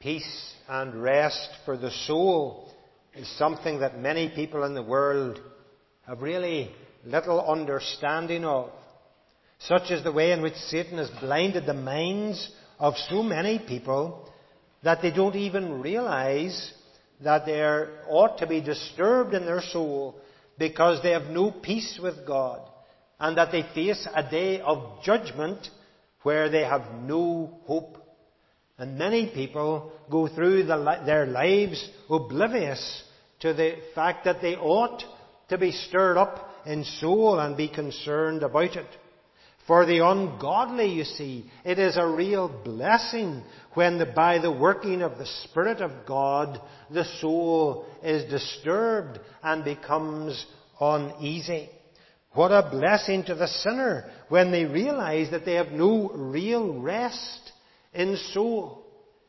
peace and rest for the soul is something that many people in the world have really little understanding of. Such is the way in which Satan has blinded the minds of so many people that they don't even realize that they ought to be disturbed in their soul because they have no peace with God and that they face a day of judgment where they have no hope. And many people go through the, their lives oblivious to the fact that they ought to be stirred up in soul and be concerned about it. For the ungodly, you see, it is a real blessing when the, by the working of the Spirit of God, the soul is disturbed and becomes uneasy. What a blessing to the sinner when they realize that they have no real rest in soul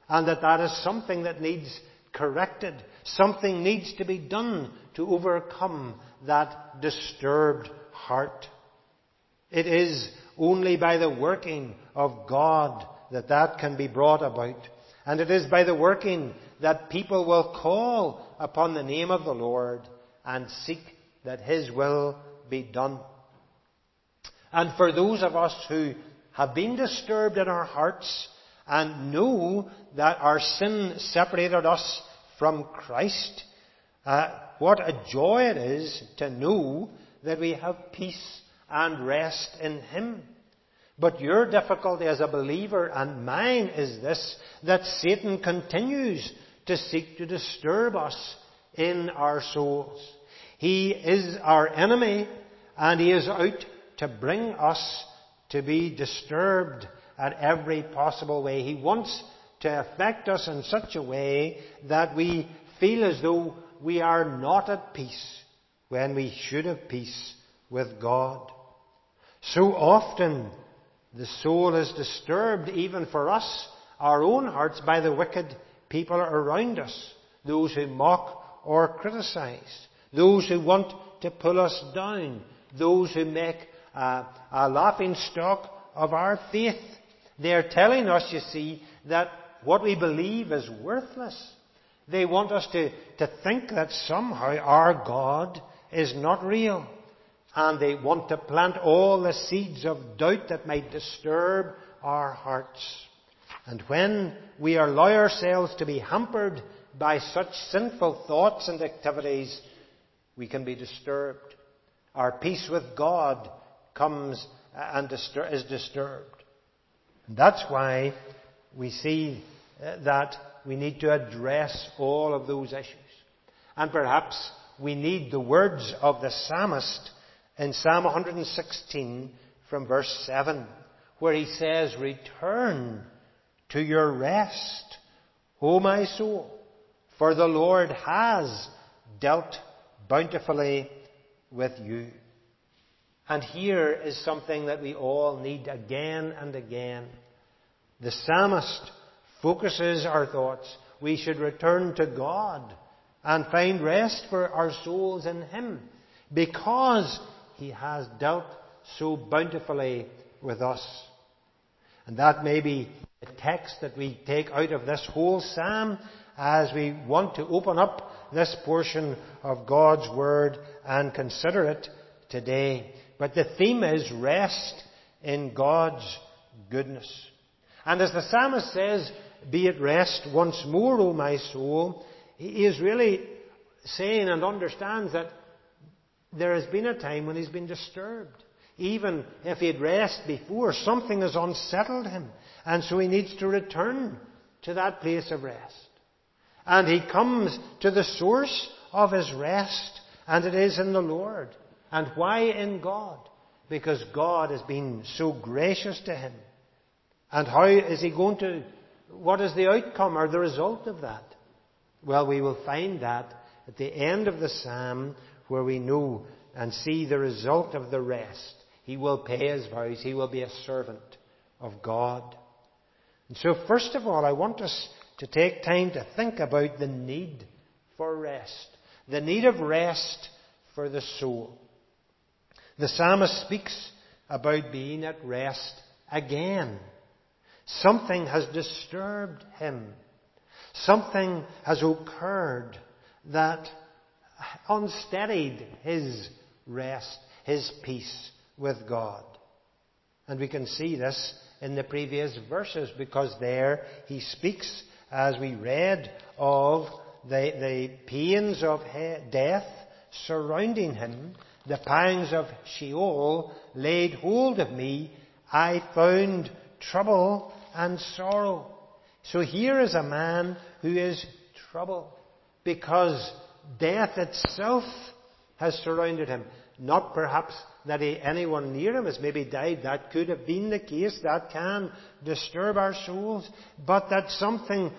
and that that is something that needs corrected. Something needs to be done to overcome that disturbed heart. It is only by the working of God that that can be brought about. And it is by the working that people will call upon the name of the Lord and seek that His will be done. And for those of us who have been disturbed in our hearts and know that our sin separated us from Christ, uh, what a joy it is to know that we have peace and rest in Him. But your difficulty as a believer and mine is this, that Satan continues to seek to disturb us in our souls. He is our enemy and he is out to bring us to be disturbed at every possible way. He wants to affect us in such a way that we feel as though we are not at peace when we should have peace with God. So often the soul is disturbed even for us, our own hearts, by the wicked people around us. Those who mock or criticize. Those who want to pull us down. Those who make a, a laughing stock of our faith. They're telling us, you see, that what we believe is worthless. They want us to, to think that somehow our God is not real and they want to plant all the seeds of doubt that might disturb our hearts. And when we allow ourselves to be hampered by such sinful thoughts and activities, we can be disturbed. Our peace with God comes and is disturbed. And that's why we see uh, that we need to address all of those issues. And perhaps we need the words of the psalmist in Psalm 116 from verse 7, where he says, Return to your rest, O my soul, for the Lord has dealt bountifully with you. And here is something that we all need again and again. The psalmist focuses our thoughts. We should return to God and find rest for our souls in Him because he has dealt so bountifully with us. And that may be the text that we take out of this whole psalm as we want to open up this portion of God's Word and consider it today. But the theme is rest in God's goodness. And as the psalmist says, be at rest once more, O my soul, he is really saying and understands that there has been a time when he's been disturbed. Even if he had rest before, something has unsettled him. And so he needs to return to that place of rest. And he comes to the source of his rest, and it is in the Lord. And why in God? Because God has been so gracious to him. And how is he going to, what is the outcome or the result of that? Well, we will find that at the end of the psalm where we know and see the result of the rest. He will pay his vows. He will be a servant of God. And so, first of all, I want us to take time to think about the need for rest. The need of rest for the soul. The psalmist speaks about being at rest again. Something has disturbed him. Something has occurred that unsteadied his rest, his peace with God. And we can see this in the previous verses because there he speaks, as we read, of the, the pains of death surrounding him, the pangs of Sheol laid hold of me. I found trouble and sorrow. So here is a man who is troubled because death itself has surrounded him. Not perhaps that he, anyone near him has maybe died. That could have been the case. That can disturb our souls. But that something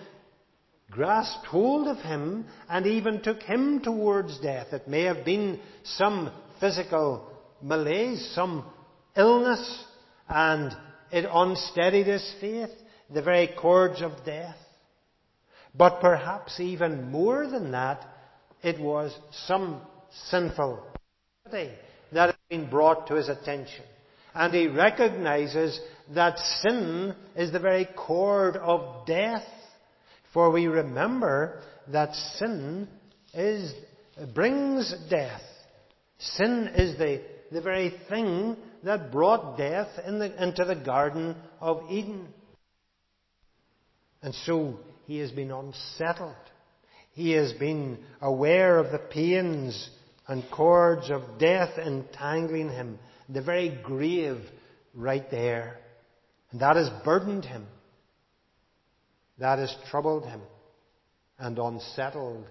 grasped hold of him and even took him towards death. It may have been some physical malaise, some illness, and it unsteadied his faith, the very cords of death. But perhaps even more than that, it was some sinful thing that had been brought to his attention. And he recognizes that sin is the very cord of death. For we remember that sin is, brings death. Sin is the, the very thing that brought death in the, into the Garden of Eden. And so he has been unsettled. He has been aware of the pains and cords of death entangling him, the very grave right there. And that has burdened him. That has troubled him and unsettled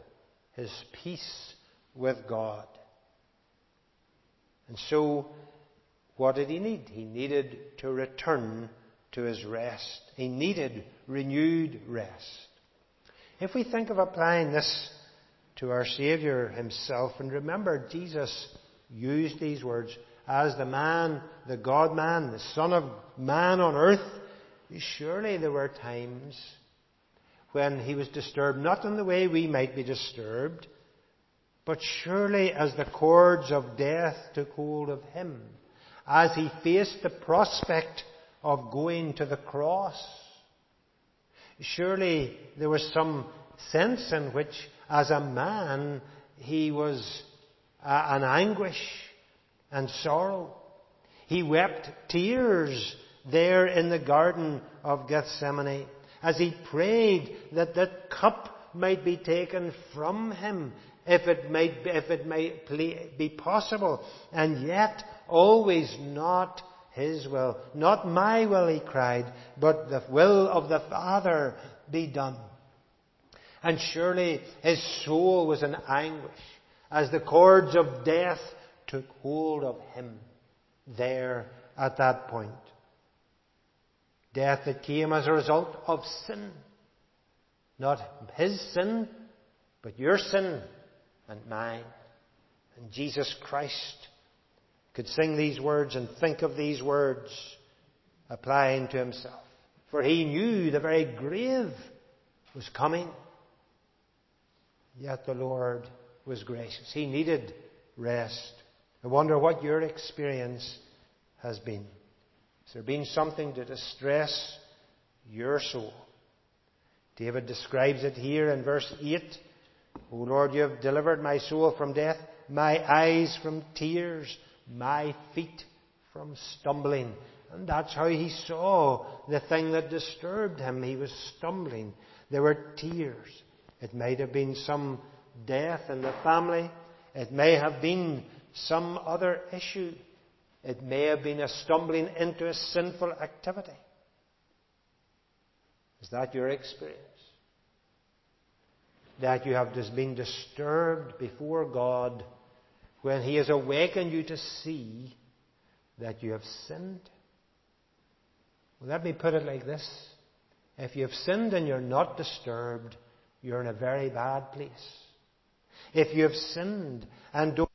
his peace with God. And so, what did he need? He needed to return to his rest. He needed renewed rest. If we think of applying this to our Saviour himself, and remember, Jesus used these words as the man, the God man, the Son of Man on earth, surely there were times when he was disturbed, not in the way we might be disturbed, but surely as the cords of death took hold of him, as he faced the prospect of going to the cross. Surely there was some sense in which, as a man, he was uh, an anguish and sorrow. He wept tears there in the Garden of Gethsemane as he prayed that that cup might be taken from him if it may, if it might be possible. And yet, always not his will. Not my will, he cried, but the will of the Father be done. And surely his soul was in anguish as the cords of death took hold of him there at that point. Death that came as a result of sin. Not his sin, but your sin and mine. And Jesus Christ could sing these words and think of these words applying to himself. For he knew the very grave was coming. Yet the Lord was gracious. He needed rest. I wonder what your experience has been. Has there been something to distress your soul? David describes it here in verse 8. O Lord, you have delivered my soul from death, my eyes from tears, my feet from stumbling. And that's how he saw the thing that disturbed him. He was stumbling. There were tears. It might have been some death in the family. It may have been some other issue. It may have been a stumbling into a sinful activity. Is that your experience? That you have just been disturbed before God when He has awakened you to see that you have sinned? Well, let me put it like this. If you have sinned and you're not disturbed, you're in a very bad place. If you have sinned and don't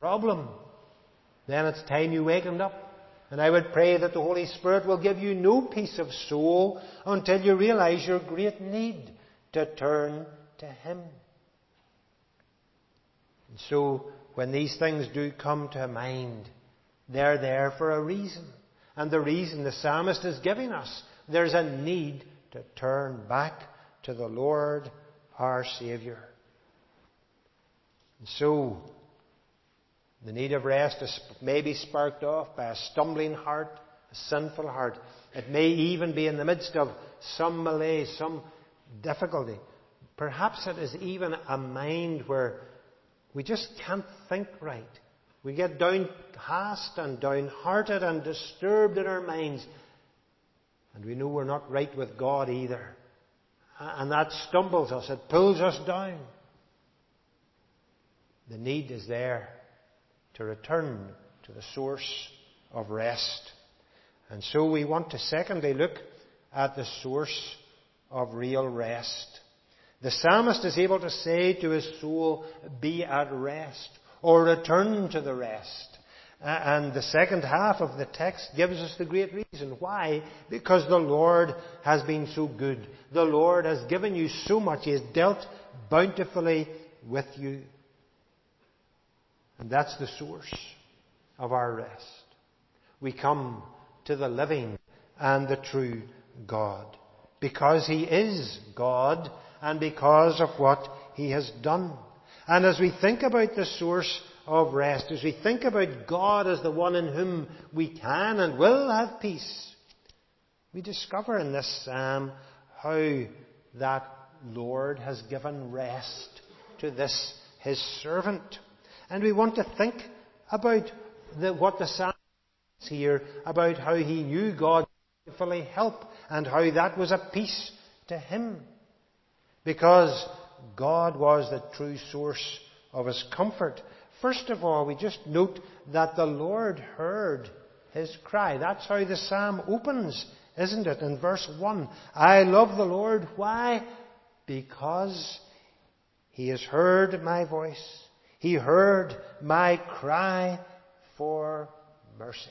problem, then it's time you wakened up. And I would pray that the Holy Spirit will give you no peace of soul until you realize your great need to turn to Him. And so, when these things do come to mind, they're there for a reason. And the reason the psalmist is giving us, there's a need to turn back to the Lord our Saviour. And so, the need of rest is maybe sparked off by a stumbling heart, a sinful heart. It may even be in the midst of some malaise, some difficulty. Perhaps it is even a mind where we just can't think right. We get downcast and downhearted and disturbed in our minds. And we know we're not right with God either. And that stumbles us, it pulls us down. The need is there to return to the source of rest. And so we want to secondly look at the source of real rest. The psalmist is able to say to his soul, be at rest, or return to the rest. And the second half of the text gives us the great reason. Why? Because the Lord has been so good. The Lord has given you so much. He has dealt bountifully with you. And that's the source of our rest. We come to the living and the true God. Because He is God and because of what He has done. And as we think about the source of rest, as we think about God as the one in whom we can and will have peace, we discover in this psalm how that Lord has given rest to this His servant. And we want to think about the, what the psalm says here about how he knew God to fully help and how that was a peace to him. Because God was the true source of his comfort. First of all, we just note that the Lord heard his cry. That's how the psalm opens, isn't it? In verse 1. I love the Lord. Why? Because he has heard my voice. He heard my cry for mercy.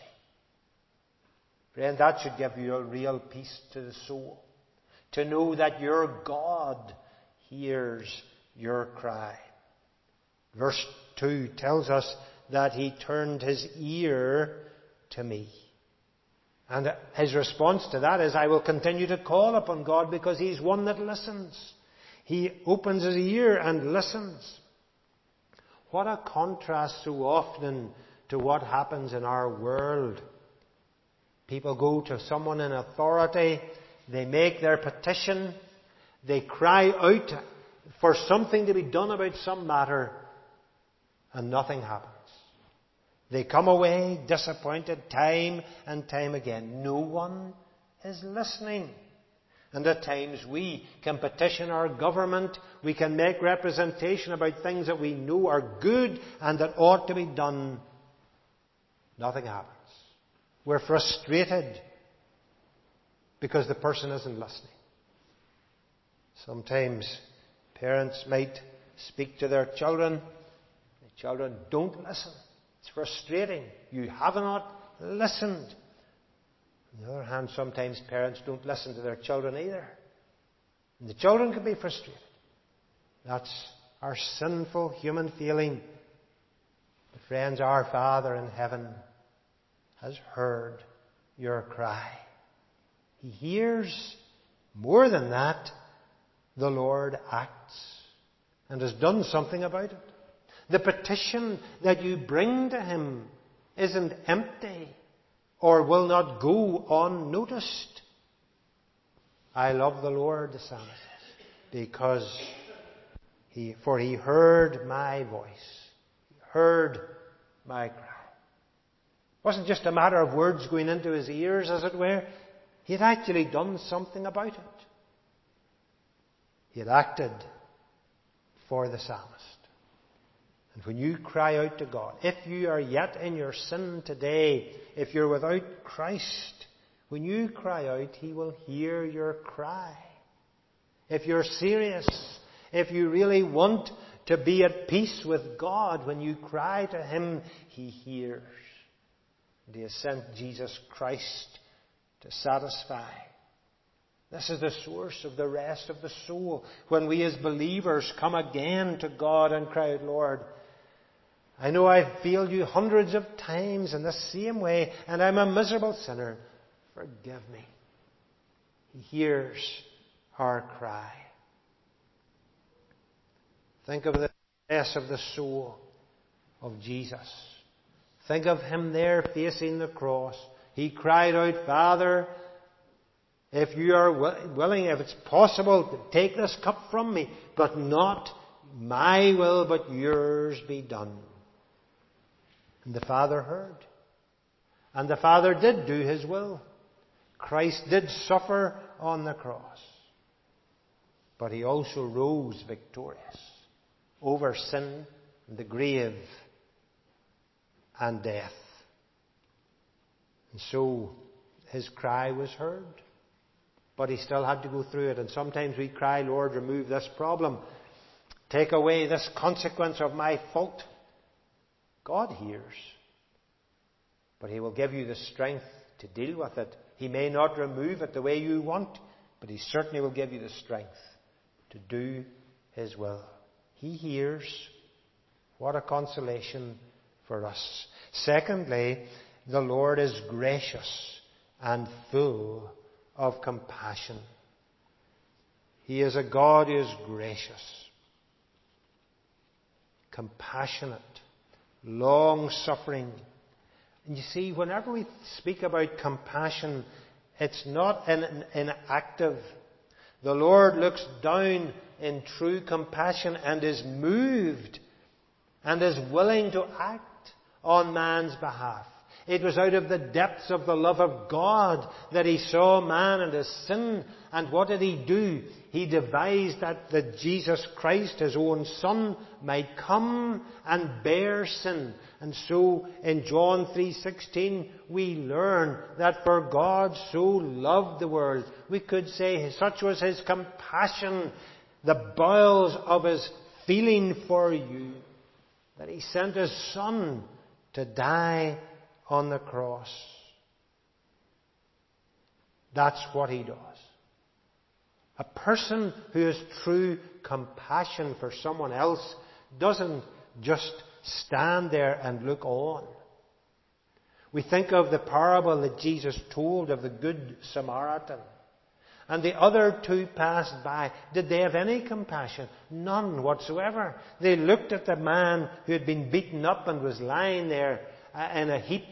Friend, that should give you a real peace to the soul. To know that your God hears your cry. Verse 2 tells us that he turned his ear to me. And his response to that is, I will continue to call upon God because he's one that listens. He opens his ear and listens. What a contrast so often to what happens in our world. People go to someone in authority, they make their petition, they cry out for something to be done about some matter, and nothing happens. They come away disappointed time and time again. No one is listening. And at times we can petition our government, we can make representation about things that we know are good and that ought to be done. Nothing happens. We're frustrated because the person isn't listening. Sometimes parents might speak to their children. The children don't listen. It's frustrating. You have not listened. On the other hand, sometimes parents don't listen to their children either. And the children can be frustrated. That's our sinful human feeling. But friends, our Father in heaven has heard your cry. He hears more than that. The Lord acts and has done something about it. The petition that you bring to Him isn't empty or will not go unnoticed. I love the Lord, the psalmist because he, for he heard my voice, he heard my cry. It wasn't just a matter of words going into his ears, as it were. He had actually done something about it. He had acted for the psalmist. And when you cry out to God, if you are yet in your sin today, if you're without Christ, when you cry out, He will hear your cry. If you're serious, if you really want to be at peace with God, when you cry to Him, He hears. Has sent Jesus Christ to satisfy. This is the source of the rest of the soul. When we as believers come again to God and cry out, Lord, I know I've failed you hundreds of times in the same way, and I'm a miserable sinner. Forgive me. He hears our cry. Think of the stress of the soul of Jesus. Think of him there facing the cross. He cried out, Father, if you are willing, if it's possible, take this cup from me, but not my will, but yours be done. And the Father heard. And the Father did do His will. Christ did suffer on the cross. But He also rose victorious over sin, and the grave, and death. And so His cry was heard. But He still had to go through it. And sometimes we cry, Lord, remove this problem. Take away this consequence of my fault. God hears. But He will give you the strength to deal with it. He may not remove it the way you want, but He certainly will give you the strength to do His will. He hears. What a consolation for us. Secondly, the Lord is gracious and full of compassion. He is a God who is gracious, compassionate, long suffering. And you see, whenever we speak about compassion, it's not an inactive. The Lord looks down in true compassion and is moved and is willing to act on man's behalf. It was out of the depths of the love of God that he saw man and his sin. And what did he do? He devised that the Jesus Christ, his own son, might come and bear sin. And so in John 3:16 we learn that for God so loved the world. We could say such was his compassion, the bowels of his feeling for you, that he sent his son to die on the cross. That's what he does. A person who has true compassion for someone else doesn't just stand there and look on. We think of the parable that Jesus told of the Good Samaritan. And the other two passed by. Did they have any compassion? None whatsoever. They looked at the man who had been beaten up and was lying there uh, in a heap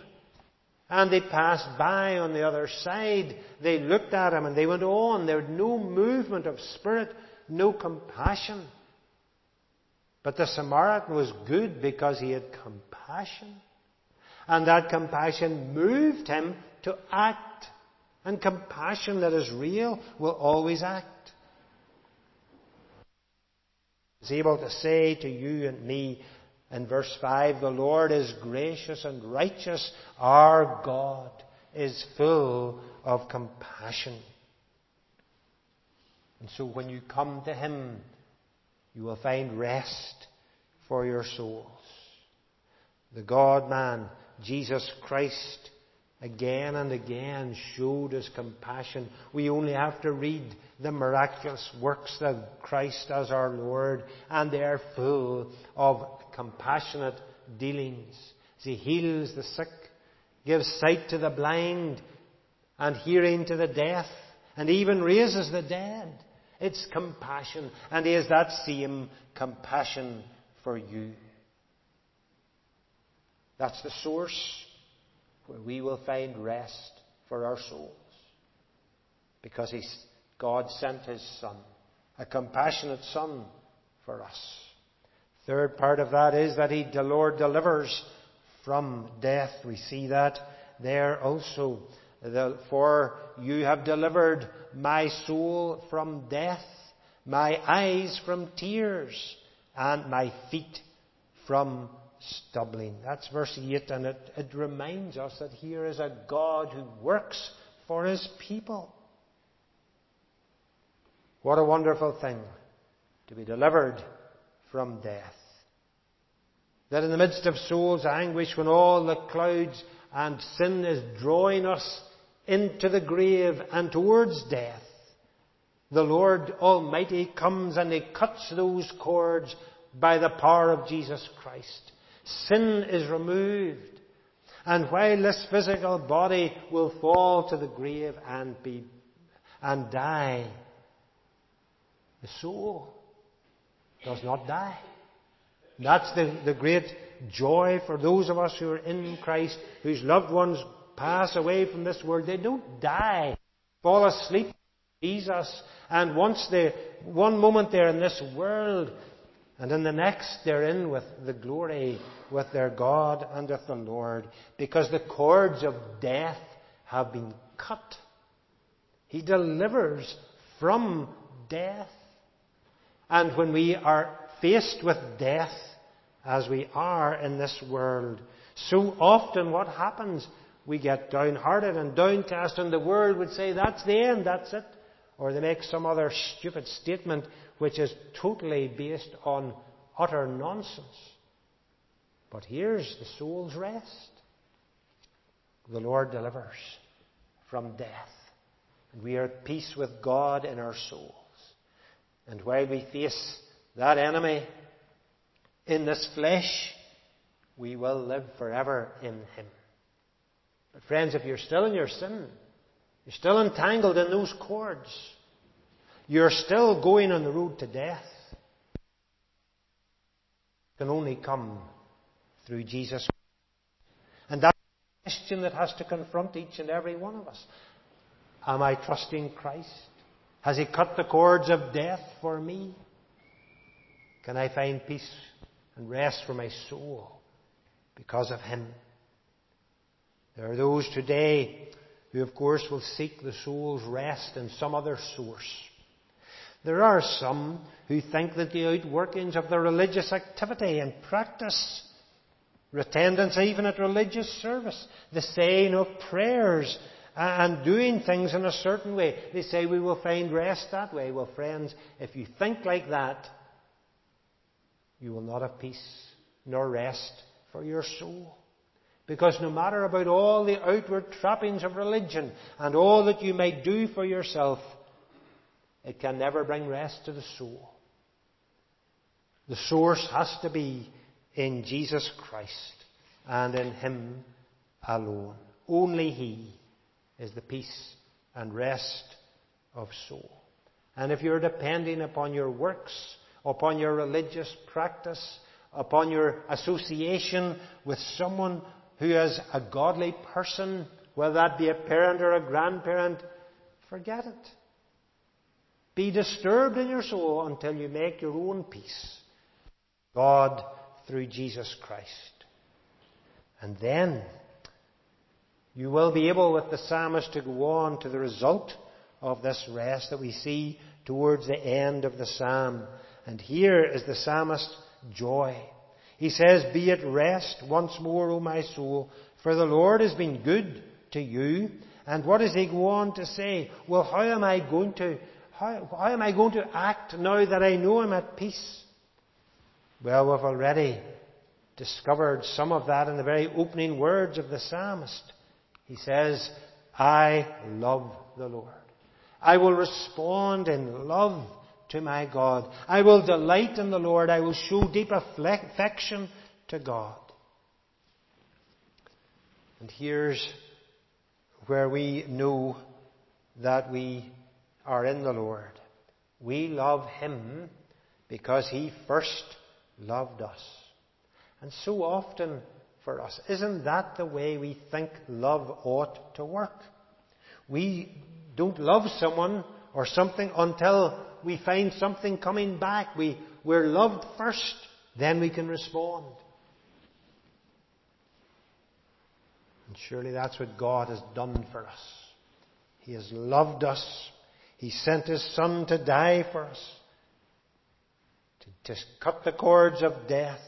and they passed by on the other side. They looked at him and they went on. There was no movement of spirit, no compassion. But the Samaritan was good because he had compassion. And that compassion moved him to act. And compassion that is real will always act. He's able to say to you and me, in verse 5, the Lord is gracious and righteous. Our God is full of compassion. And so when you come to Him, you will find rest for your souls. The God man, Jesus Christ, again and again showed his compassion. We only have to read the miraculous works of Christ as our Lord, and they are full of compassionate dealings. As he heals the sick, gives sight to the blind, and hearing to the deaf, and even raises the dead. It's compassion, and he has that same compassion for you. That's the source where we will find rest for our souls. Because God sent His Son, a compassionate Son for us. Third part of that is that He, the Lord delivers from death. We see that there also. The, for you have delivered my soul from death, my eyes from tears, and my feet from stumbling. That's verse 8, and it, it reminds us that here is a God who works for his people. What a wonderful thing to be delivered from death. That in the midst of soul's anguish, when all the clouds and sin is drawing us into the grave and towards death, the Lord Almighty comes and He cuts those cords by the power of Jesus Christ. Sin is removed. And while this physical body will fall to the grave and be, and die, the soul does not die. That's the, the great joy for those of us who are in Christ, whose loved ones pass away from this world. They don't die, fall asleep Jesus. And once they, one moment they're in this world, and in the next they're in with the glory with their God and with the Lord, because the cords of death have been cut. He delivers from death. And when we are faced with death, as we are in this world, so often what happens? We get downhearted and downcast, and the world would say, That's the end, that's it. Or they make some other stupid statement which is totally based on utter nonsense. But here's the soul's rest. The Lord delivers from death. And we are at peace with God in our souls. And while we face that enemy in this flesh, we will live forever in Him. But friends, if you're still in your sin, you're still entangled in those cords. You're still going on the road to death. It can only come through Jesus. And that's the question that has to confront each and every one of us. Am I trusting Christ? Has He cut the cords of death for me? Can I find peace and rest for my soul because of Him? There are those today who, of course, will seek the soul's rest in some other source. There are some who think that the outworkings of their religious activity and practice, attendance even at religious service, the saying of prayers, and doing things in a certain way, they say we will find rest that way. Well, friends, if you think like that, you will not have peace nor rest for your soul. Because no matter about all the outward trappings of religion and all that you might do for yourself, it can never bring rest to the soul. The source has to be in Jesus Christ and in Him alone. Only He is the peace and rest of soul. And if you're depending upon your works, upon your religious practice, upon your association with someone who is a godly person, whether that be a parent or a grandparent, forget it. Be disturbed in your soul until you make your own peace. God through Jesus Christ. And then you will be able with the psalmist to go on to the result of this rest that we see towards the end of the psalm. And here is the psalmist's joy. He says, Be at rest once more, O my soul, for the Lord has been good to you. And what does he go on to say? Well, how am I going to, how, how am I going to act now that I know I'm at peace? Well, we've already discovered some of that in the very opening words of the psalmist. He says, I love the Lord. I will respond in love to my God. I will delight in the Lord. I will show deep affection to God. And here's where we know that we are in the Lord. We love Him because He first loved us. And so often for us, isn't that the way we think love ought to work? We don't love someone or something until we find something coming back. We, we're loved first, then we can respond. And surely that's what God has done for us. He has loved us. He sent His Son to die for us, to, cut the cords of death.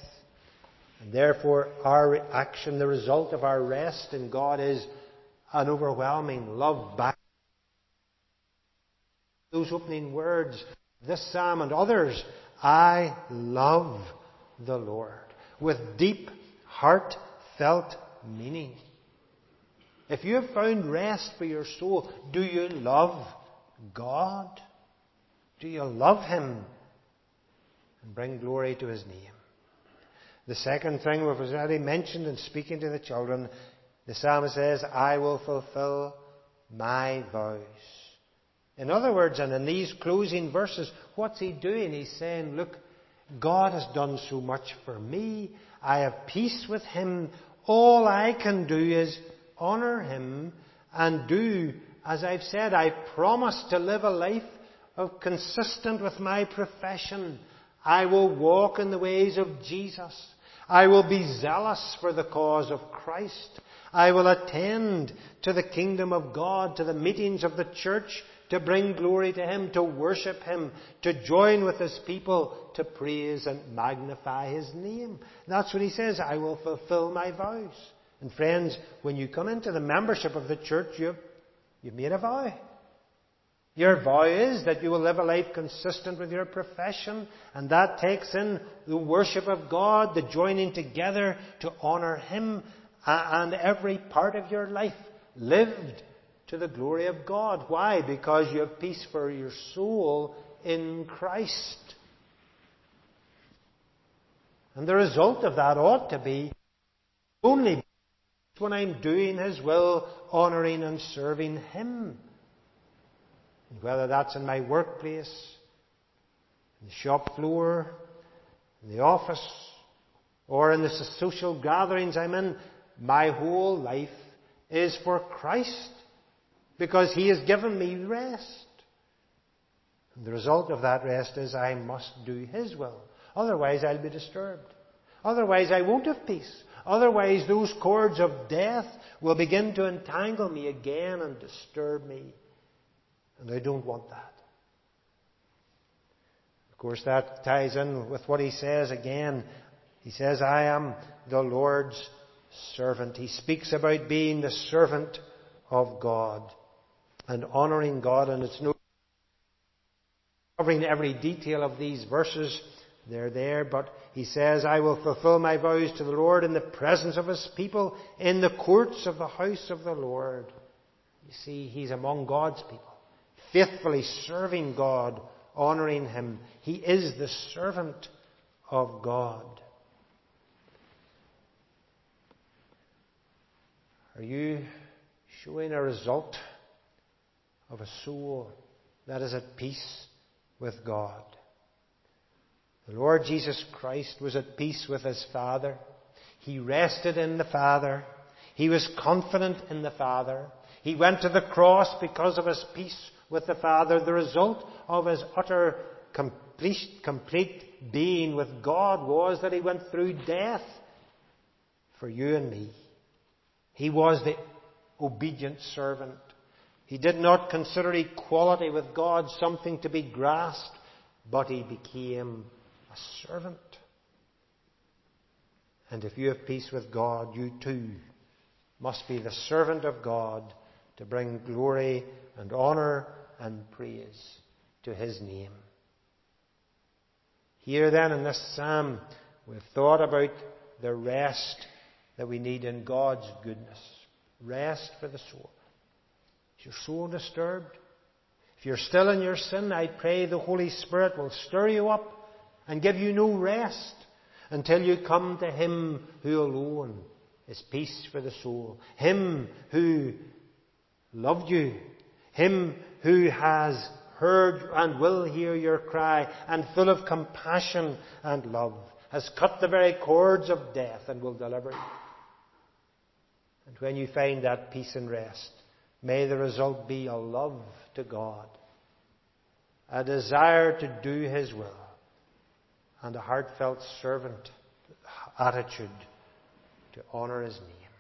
And therefore, our action, the result of our rest in God is an overwhelming love back those opening words, this psalm and others, I love the Lord, with deep, heartfelt meaning. If you have found rest for your soul, do you love God? Do you love Him? And bring glory to His name. The second thing we've already mentioned in speaking to the children, the psalmist says, I will fulfill my vows. In other words, and in these closing verses, what's he doing? He's saying, look, God has done so much for me. I have peace with Him. All I can do is honour Him and do, as I've said, I promise to live a life of consistent with my profession. I will walk in the ways of Jesus. I will be zealous for the cause of Christ. I will attend to the kingdom of God, to the meetings of the church, to bring glory to Him, to worship Him, to join with His people, to praise and magnify His name. That's what He says. I will fulfill my vows. And friends, when you come into the membership of the church, you've, you've made a vow. Your vow is that you will live a life consistent with your profession, and that takes in the worship of God, the joining together to honour Him, and every part of your life lived to the glory of God. Why? Because you have peace for your soul in Christ. And the result of that ought to be only when I'm doing His will, honouring and serving Him. Whether that's in my workplace, in the shop floor, in the office, or in the social gatherings I'm in, my whole life is for Christ because He has given me rest. And the result of that rest is I must do His will. Otherwise, I'll be disturbed. Otherwise, I won't have peace. Otherwise, those cords of death will begin to entangle me again and disturb me. And I don't want that. Of course, that ties in with what he says again. He says, I am the Lord's servant. He speaks about being the servant of God and honouring God, and it's no covering every detail of these verses. They're there, but he says, I will fulfill my vows to the Lord in the presence of his people, in the courts of the house of the Lord. You see, he's among God's people, faithfully serving God, honouring him. He is the servant of God. Are you showing a result of a soul that is at peace with God? The Lord Jesus Christ was at peace with his Father. He rested in the Father. He was confident in the Father. He went to the cross because of his peace with the Father. The result of his utter complete, complete being with God was that he went through death for you and me. He was the obedient servant. He did not consider equality with God something to be grasped, but he became servant. And if you have peace with God, you too must be the servant of God to bring glory and honour and praise to his name. Here then in this psalm, we've thought about the rest that we need in God's goodness. Rest for the soul. Is your soul disturbed? If you're still in your sin, I pray the Holy Spirit will stir you up and give you no rest until you come to Him who alone is peace for the soul. Him who loved you. Him who has heard and will hear your cry and full of compassion and love has cut the very cords of death and will deliver you. And when you find that peace and rest, may the result be a love to God, a desire to do His will, and a heartfelt servant attitude to honour His name.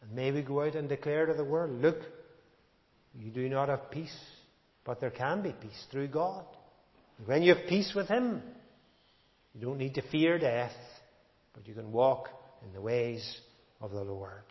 And may we go out and declare to the world, look, you do not have peace, but there can be peace through God. And when you have peace with Him, you don't need to fear death, but you can walk in the ways of the Lord.